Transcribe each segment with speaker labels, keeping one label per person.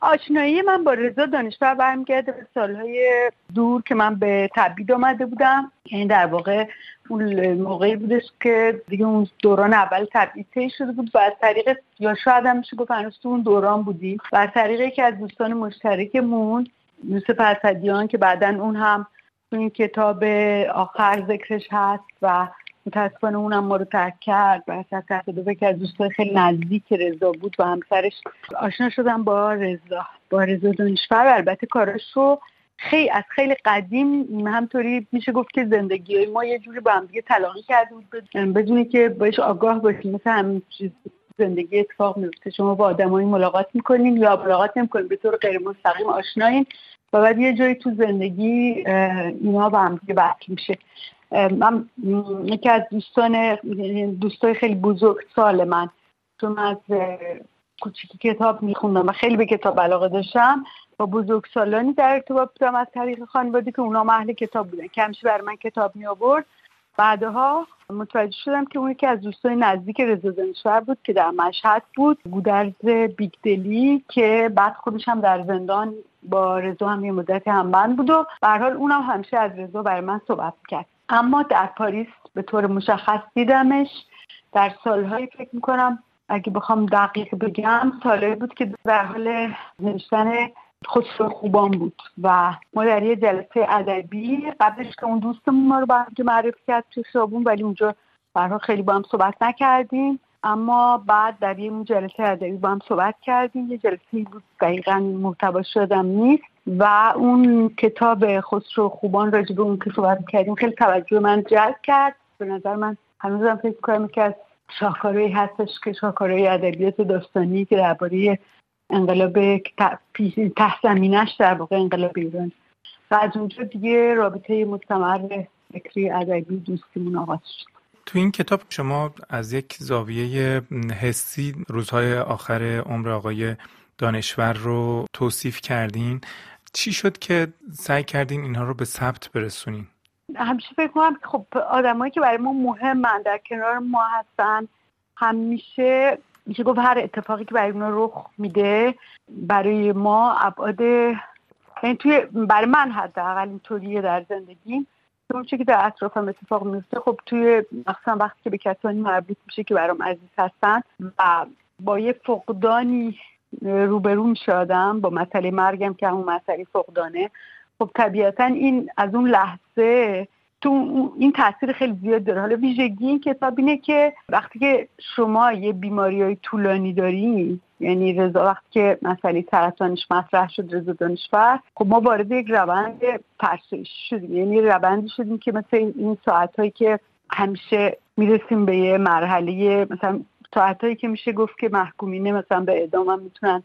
Speaker 1: آشنایی من با رضا دانشور برمیگرده به سالهای دور که من به تبید آمده بودم. یعنی در واقع اون موقعی بودش که دیگه اون دوران اول تبعید طی شده بود. و از طریق یا شاید هم میشه گفت اون دوران بودیم و از طریق یکی از دوستان مشترکمون یوسف اسدیان که بعدا اون هم تو این کتاب آخر ذکرش هست و متاسفانه اونم ما رو ترک کرد و تصادفه که از دوستای خیلی نزدیک رضا بود و همسرش. آشنا شدم با رضا با رضا دانشفر البته کاراش رو خیلی از خیلی قدیم همطوری میشه گفت که زندگی ما یه جوری با هم دیگه تلاقی کرده بود. بدونی که باش آگاه باشیم مثل همین زندگی اتفاق میفته شما با آدمایی ملاقات می‌کنین یا ملاقات نمی‌کنین به طور غیر مستقیم آشناین و بعد یه جایی تو زندگی اینا با هم دیگه میشه. من یکی از دوستان دوستای خیلی بزرگ سال من چون از کوچیکی کتاب میخوندم و خیلی به کتاب علاقه داشتم با بزرگ سالانی در ارتباط بودم از طریق خانوادی که اونا محل کتاب بودن. که همیشه برای من کتاب می آورد بعدها متوجه شدم که اون یکی از دوستای نزدیک رضا دانشور بود که در مشهد بود گودرز بیگدلی که بعد خودش هم در زندان با رضا هم یه مدت همبند بود و به حال اونم همیشه از رضا برای من صحبت کرد اما در پاریس به طور مشخص دیدمش. در سالهایی فکر می‌کنم اگه بخوام دقیق بگم سالهایی بود که در حال نوشتن خسرو خوبان بود و ما در یه جلسه ادبی قبلش که اون دوستمون ما رو با هم معرفی کرد توی خیابون ولی اونجا برها خیلی با هم صحبت نکردیم. اما بعد در یه جلسه ادبی با هم صحبت کردیم. یه جلسه بود دقیقا محتوا شدم نیست. و اون کتاب خسرو خوبان راجع به اون که صحبت کردیم خیلی توجه من جلب کرد. به نظر من هنوزم فکر کنم که از شاهکارهایی هستش که شاهکارهای ادبیات داستانی که درباره انقلاب ته زمینش در واقع انقلاب ایران. و از اونجا دیگه رابطه مستمر فکری ادبی دوستیمون آغاز شد.
Speaker 2: تو این کتاب شما از یک زاویه حسی روزهای آخر عمر آقای دانشور رو توصیف کردین. چی شد که سعی کردین اینها رو به ثبت برسونین؟
Speaker 1: همیشه فکر کنم خب آدمایی که برای ما مهمن در کنار ما هستن همیشه میشه گفت هر اتفاقی که برای اونا رخ میده برای ما ابعاد یعنی توی برای من حداقل اینطوریه در زندگی اون که در اطرافم اتفاق میفته خب توی مخصوصا وقتی که به کسانی مربوط میشه که برام عزیز هستن و با یه فقدانی روبرو آدم با مسئله مرگم که همون مسئله فقدانه. خب طبیعتا این از اون لحظه تو این تاثیر خیلی زیاد داره. حالا ویژگی این کتاب اینه که وقتی که شما یه بیماری های طولانی داری یعنی رضا وقتی که مسئله سرطانش مطرح شد رضا دانشور خب ما وارد یک روند فرسایش شدیم. یعنی روندی شدیم که مثل این ساعت هایی که همیشه می‌رسیم به یه مرحله مثلا ساعت هایی که میشه گفت که محکومینه مثلا به اعدام هم می‌تونن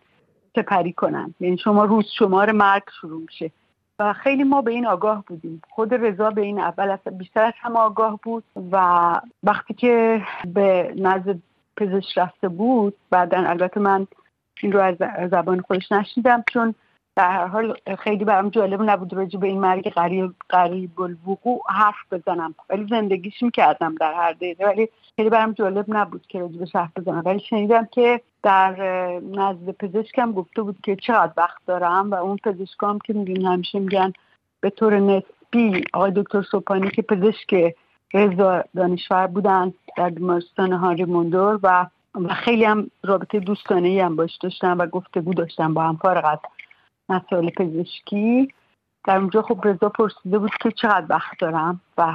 Speaker 1: سپری کنن. یعنی شما روز شمار مرگ شروع میشه. و خیلی ما به این آگاه بودیم. خود رضا به این اول بیشتر از همه آگاه بود و وقتی که به نزد پزشک رفته بود بعدا البته من این رو از زبان خودش نشنیدم چون در هر حال خیلی برام جالب نبود راجع به این مرگ قریب قریب الوقوع حرف بزنم. ولی زندگیش می‌کردم در هر دقیقه. ولی خیلی برام جالب نبود که راجع به حرف بزنم. ولی شنیدم که در نزد پزشکم گفته بود که چقدر وقت دارم و اون پزشکام که میگن همیشه میگن به طور نسبی آقای دکتر سوپانی که پزشک رضا دانشور بودن در بیمارستان هانری موندور و و خیلی هم رابطه دوستانه ای هم باش داشتم و گفتگو داشتم با هم فارغ از مسائل پزشکی. در اونجا خب رضا پرسیده بود که چقدر وقت دارم؟ و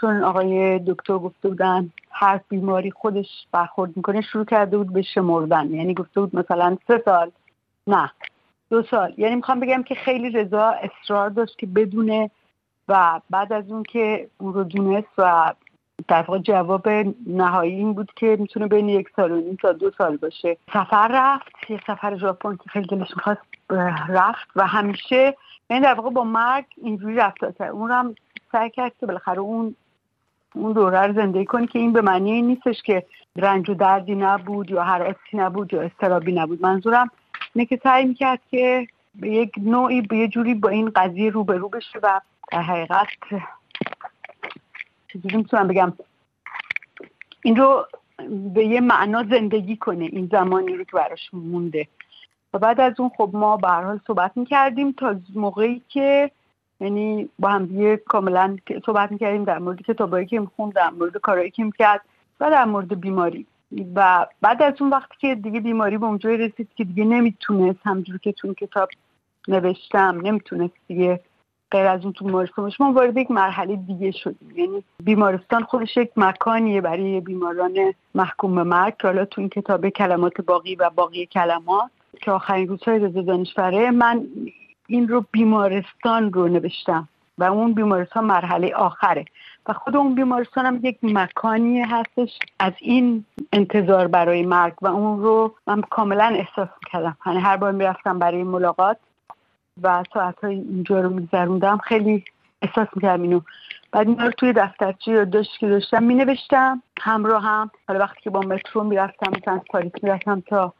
Speaker 1: چون آقای دکتر گفته بودن هر بیماری خودش برخورد می‌کنه شروع کرده بود به شمردن. یعنی گفته بود مثلا سه سال. نه دو سال. یعنی می‌خوام بگم که خیلی رضا اصرار داشت که بدونه و بعد از اون که اون رو دونست و در واقع جواب نهایی این بود که می‌تونه بین یک سال و نیم تا دو سال باشه. سفر رفت. یه سفر ژاپن که خیلی دلش می‌خواست رفت و همیشه یعنی در واقع با مرگ اینجوری رفت. اون هم سعی کرد که بالاخره اون اون دوره رو زندگی کنی که این به معنی این نیستش که رنج و دردی نبود یا حراسی نبود یا استرابی نبود. منظورم اینه که سعی می‌کرد که به یک نوعی به یه جوری با این قضیه روبرو بشه و در حقیقت چیزی می‌تونم بگم؟ این رو به یه معنا زندگی کنه این زمانی رو که براش مونده. و بعد از اون خب ما به حال صحبت می‌کردیم تا موقعی که یعنی با هم دیگه کاملا صحبت می‌کردیم در مورد کتابایی که می‌خوند در مورد کارهایی که می‌کرد و در مورد بیماری. و بعد از اون وقتی که دیگه بیماری به اونجایی رسید که دیگه نمی‌تونست همجور که تو کتاب نوشتم نمی‌تونست دیگه غیر از اون تو بیمارستان ما وارد یک مرحله دیگه شدیم. یعنی بیمارستان خودش یک مکانیه برای بیماران محکوم به مرگ. حالا تو این کتاب کلمات باقی و باقی کلمات که آخرین روزهای رضا دانشوره من این رو بیمارستان رو نوشتم و اون بیمارستان مرحله آخره و خود اون بیمارستان هم یک مکانی هستش از این انتظار برای مرگ و اون رو من کاملا احساس کردم. یعنی هر بار می‌رفتم برای ملاقات و ساعت های اینجا رو میگذروندم. خیلی احساس می‌کردم اینو. بعد این رو توی دفترچه یا داشت که داشتم می نوشتم همراه هم حالا وقتی که با مترو می‌رفتم مثلا پاریس می‌رفتم تا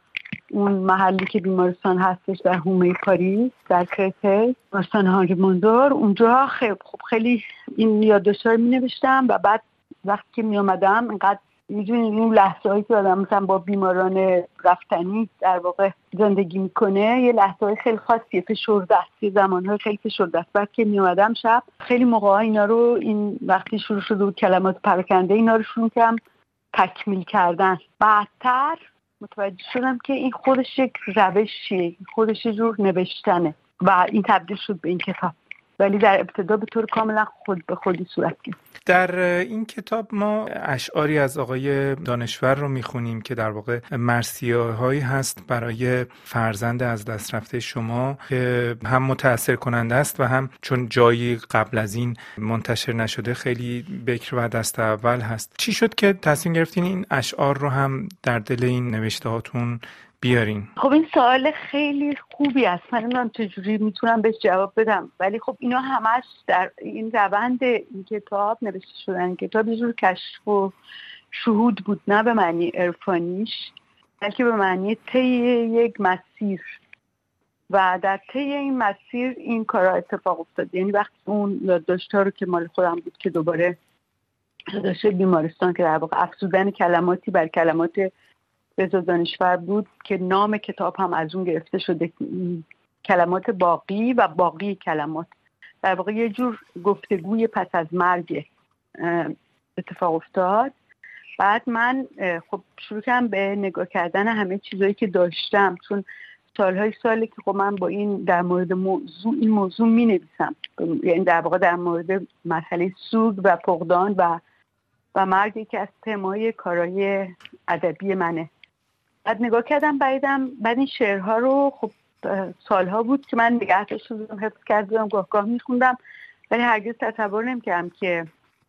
Speaker 1: اون محلی که بیمارستان هستش در هومه پاریس در کرته بیمارستان هانری موندور اونجا خیلی خب خیلی این یادداشت رو می نوشتم و بعد وقتی که می آمدم انقدر می‌دونید این لحظه هایی که آدم مثلا با بیماران رفتنی در واقع زندگی می‌کنه یه لحظه های خیلی خاصیه. فشرده است یه زمان های خیلی فشرده است. بعد که میومدم شب خیلی موقع اینا رو این وقتی شروع شده بود کلمات پراکنده اینا رو شروع کردم تکمیل کردن. بعدتر متوجه شدم که این خودش یک روشیه خودش یه جور نوشتنه و این تبدیل شد به این کتاب. ولی در ابتدا به طور کاملا خود به خودی صورت گرفت.
Speaker 2: در این کتاب ما اشعاری از آقای دانشور رو می‌خونیم که در واقع مرسیه هست برای فرزند از دست رفته شما که هم متاثر کننده است و هم چون جایی قبل از این منتشر نشده خیلی بکر و دست اول هست. چی شد که تصمیم گرفتین این اشعار رو هم در دل این نوشته هاتون بیارین.
Speaker 1: خب این سوال خیلی خوبی است. من نمی‌دونم چجوری می‌تونم بهش جواب بدم. ولی خب اینا همش در این روند این کتاب نوشته شدن این کتاب یه جور کشف و شهود بود. نه به معنی عرفانیش بلکه به معنی طی یک مسیر. و در طی این مسیر این کارا اتفاق افتاد. یعنی وقتی اون یادداشت‌ها رو که مال خودم بود که دوباره یادداشت بیمارستان که در واقع افزودن کلماتی بر کلمات رضا دانشور بود که نام کتاب هم از اون گرفته شده کلمات باقی و باقی کلمات. در واقع یه جور گفتگوی پس از مرگ اتفاق افتاد. بعد من خب شروع کردم به نگاه کردن همه چیزهایی که داشتم چون سالهای سالی که خب من با این در مورد موضوع این موضوع می نویسم یعنی در واقع در مورد مسئله سوگ و فقدان و و مرگ که از تمای کارهای ادبی منه. بعد نگاه کردم بعدم بعد این شعرها رو خب سالها بود که من نگه داشتم حفظ کردم گاه گاه میخوندم ولی هرگز تصور نمی‌کردم که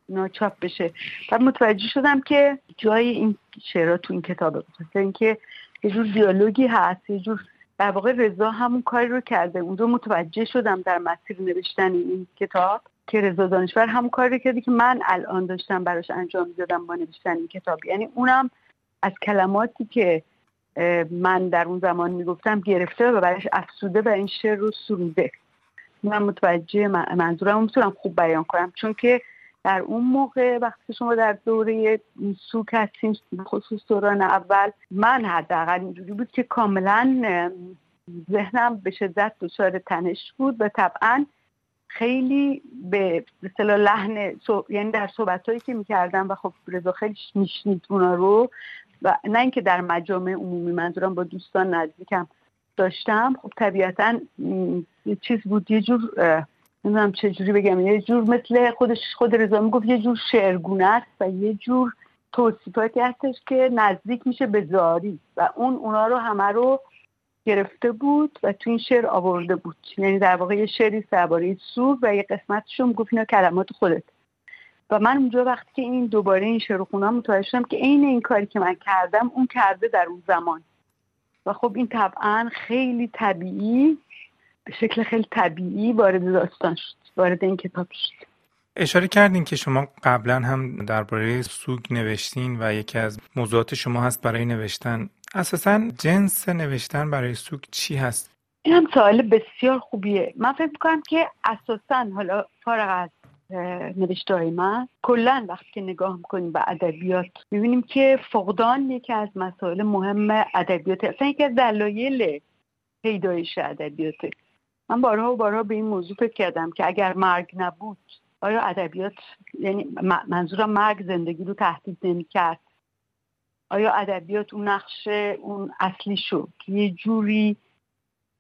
Speaker 1: ناچاپ بشه. بعد متوجه شدم که جای این شعرها تو این کتابه. بخاطر اینکه یه جور دیالوگی هست یه جور در واقع رضا همون کاری رو کرده. اونجا متوجه شدم در مسیر نوشتن این کتاب که رضا دانشور همون کاری رو کرده که من الان داشتم براش انجام می‌دادم با نوشتن این کتاب. یعنی اونم از کلماتی که من در اون زمان می‌گفتم گرفته و برایش افسوده و این شعر رو سروده. من متوجه منظورم می‌تونم خوب بیان کنم. چون که در اون موقع وقتی شما در دوره سوک هستیم خصوص دوران اول من حداقل اینجوری بود که کاملا ذهنم به شدت دچار تنش بود و طبعا خیلی به مثلا لحن یعنی در صحبت هایی که می‌کردم و خب رضا خیلی میشنید اونا رو و نه اینکه در مجامع عمومی منظورم با دوستان نزدیکم داشتم. خب طبیعتا یه چیز بود یه جور نمی‌دونم چجوری بگم یه جور مثل خودش خود رضا می‌گفت یه جور شعرگونه است و یه جور توصیفاتی هستش که نزدیک میشه به زاری و اون اونا رو همه رو گرفته بود و تو این شعر آورده بود. یعنی در واقع یه شعری درباره سور و یه قسمتشون گفت اینا کلمات خودت. و من اونجا وقتی که این دوباره این شعر خوندم متوجه شدم که عین این کاری که من کردم اون کرده در اون زمان. و خب این طبعا خیلی طبیعی به شکل خیلی طبیعی وارد داستان شد وارد این کتاب شد.
Speaker 2: اشاره کردین که شما قبلا هم درباره سوگ نوشتین و یکی از موضوعات شما هست برای نوشتن. اساسا جنس نوشتن برای سوگ چی هست؟
Speaker 1: این هم سوال بسیار خوبیه. من فکر می‌کنم که اساسا حالا فارغ از نوشته های من. کلا وقتی که نگاه می‌کنیم به ادبیات می‌بینیم که فقدان یکی از مسائل مهم ادبیات. اصلا یکی از دلایل پیدایش ادبیات. من بارها و بارها به این موضوع فکر کردم که اگر مرگ نبود آیا ادبیات یعنی منظورم مرگ زندگی رو تهدید نمی‌کرد؟ آیا ادبیات اون نقش اون اصلی شو که یه جوری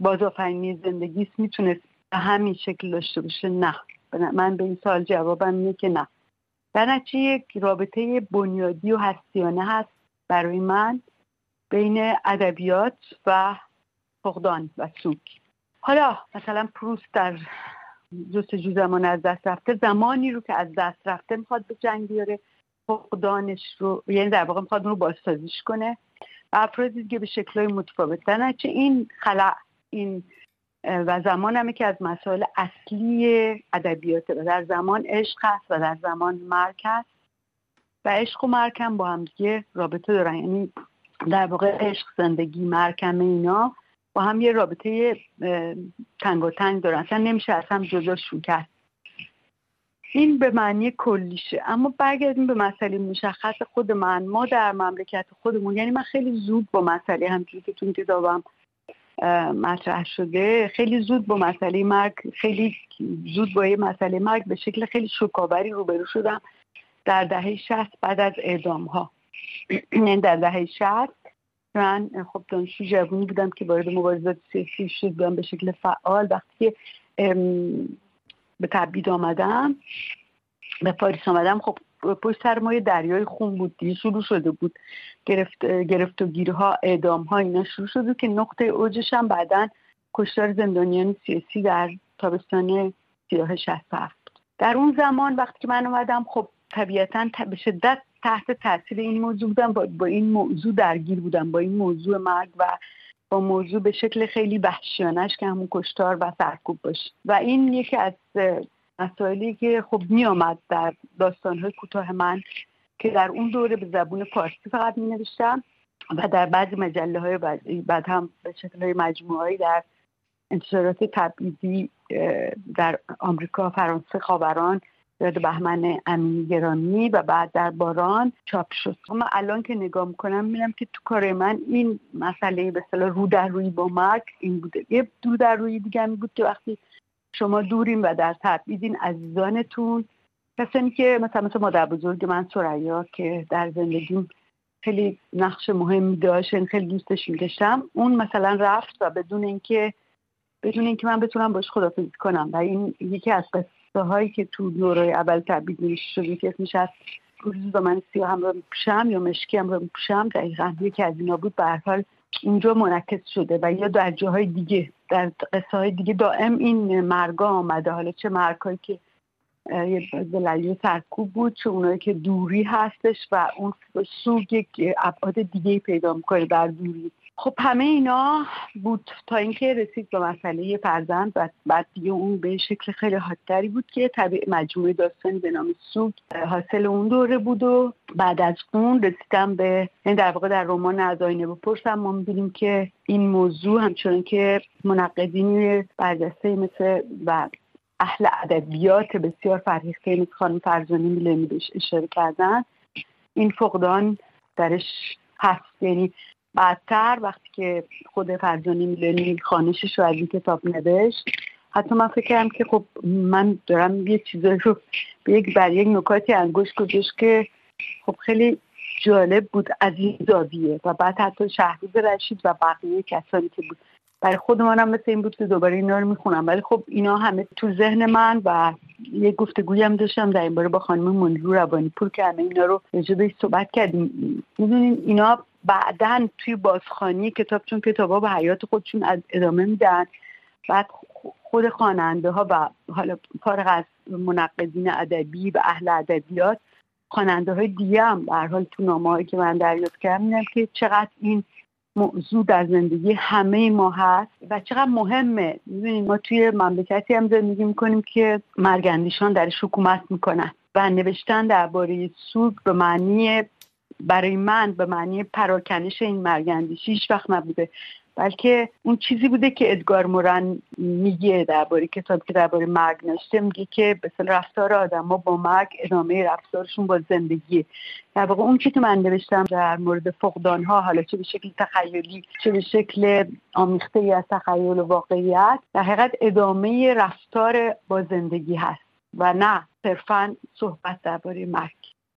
Speaker 1: بازآفرینی زندگی می‌تونست به همین شکل داشته باشه؟ نه. من به این سال جوابم اینه که نه. در نتیجه یک رابطه بنیادی و هستیانه هست برای من بین ادبیات و فقدان و سوگ حالا مثلا پروست در جستجو زمان از دست رفته زمانی رو که از دست رفته می‌خواد به جنگ بیاره فقدانش رو یعنی در واقع می‌خواد رو بازسازیش کنه. و افرادی دیگه به شکلهای متفاوت در این خلع این و زمان همه که از مسائل اصلی ادبیاته و در زمان عشق هست و در زمان مرگ هست. و عشق و مرگ هم با هم دیگه رابطه دارن. یعنی در واقع عشق زندگی مرگ اینا با هم یه رابطه تنگ و تنگ دارن. اصلا نمیشه اصلا جداشون کرد. این به معنی کلیشه. اما برگردیم به مسئله مشخص خود من. ما در مملکت خودمون یعنی من خیلی زود با مسئله همجوری که تو کتابم مطرح شده. خیلی زود با مسئله مرگ خیلی زود با یه مسئله مرگ به شکل خیلی شکاوری روبرو شدم در دهه شست بعد از اعدام ها یعنی در دهه شست من خب دانشجو جوانی بودم که وارد مبارزات سیاسی شدم به شکل فعال. وقتی که به تبعید آمدم به پاریس آمدم خب پشت سر ما دریای خون بود دیگه شروع شده بود. گرفت, گرفت و گیرها اعدام ها اینا شروع شده که نقطه اوجش هم بعدا کشتار زندانیان سیاسی در تابستان سیاه شهست بود. در اون زمان وقتی که من اومدم خب طبیعتا به شدت تحت تاثیر این موضوع بودم با, با این موضوع درگیر بودم با این موضوع مرگ و با موضوع به شکل خیلی وحشیانش که همون کشتار و سرکوب باشه. و این یکی از مسائلی که خب می آمد در داستانهای کوتاه من که در اون دوره به زبون فارسی فقط می نوشتم و در بعضی مجله های بعد هم به شکل های مجموعه در انتشارات تبعیدی در آمریکا فرانسه خاوران یاد بهمن امینی گرامی و بعد در باران چاپ شد. اما الان که نگاه می‌کنم می‌بینم که تو کار من این مسئله به اصطلاح رو در روی با مرگ این بوده. یه رو در روی دیگه هم بود که وقتی شما دوریم و در تبعیدین عزیزانتون. کسانی که مثلا مثل مادر بزرگ من سریا که در زندگیم خیلی نقش مهمی داشت خیلی دوستش می‌کشم اون مثلا رفت و بدون اینکه بدون اینکه من بتونم باش خدافزی کنم. و این یکی از قصه هایی که تو دورای اول نوشته شده که اسمش از روز با من سیاه هم رو میپوشم یا مشکی هم رو میپوشم دقیقا یکی از اینا بود. به حال اینجا منعکس شده و یا در جاهای دیگه در قصه های دیگه دائم این مرگا آمده. حالا چه مرگهایی که یه سرکوب بود چه اونایی که دوری هستش و اون سوگ یک ابعاد دیگه پیدا می‌کنه. در دوری خب همه اینا بود تا اینکه رسید به مسئله فرزند و بعد دیگه اون به شکل خیلی حادتری بود که طبیع مجموعه داستانی به نام سوگ حاصل اون دوره بود و بعد از اون رسیدم به یعنی در واقع در رمان از آینه بپرسم. ما می‌بینیم که این موضوع همچنان که منقدینی برجسته مثل و اهل ادبیات بسیار فرهیخته مثل خانم فرزانی میلنی بهش اشاره کردن. این فقدان درش هست. یعنی بعدتر وقتی که خود فرزانی میلنی خانشش رو از این کتاب نوشت حتی من فکر کردم که خب من دارم یه چیزایی رو به یک بر یک نکاتی انگوش گذاشت که خب خیلی جالب بود از این زاویه و بعد حتی شهروز رشید و بقیه کسانی که بود. برای خودمانم مثل این بود که دوباره اینا رو می‌خونم. ولی خب اینا همه تو ذهن من و یه گفتگوی هم داشتم در این باره با خانم منیرو روانی پور که همه اینا رو راجع صحبت کردیم. می‌دونین اینا بعدا توی بازخانی کتاب چون کتابا به حیات خودشون ادامه میدن. بعد خود خواننده ها و حالا فارغ از منقدین ادبی و اهل ادبیات خواننده های دیگه هم به حال تو نامه که من دریافت کردم که چقدر این موضوع در زندگی همه ما هست و چقدر مهمه. می‌دونید ما توی مملکتی هم زندگی می‌کنیم که مرگندیشان درش حکومت می‌کنن و نوشتن درباره سوگ به معنی برای من به معنی پراکنش این مرگندیشی هیچ وقت نبوده. بلکه اون چیزی بوده که ادگار مورن میگه درباره کتاب که درباره مرگ نشته میگه که مثل رفتار آدما با مرگ ادامه رفتارشون با زندگی در واقع اون که من نوشتم در مورد فقدان ها حالا چه به شکل تخیلی چه به شکل آمیخته ای از تخیل و واقعیت در حقیقت ادامه رفتار با زندگی هست و نه صرفا صحبت درباره مرگ.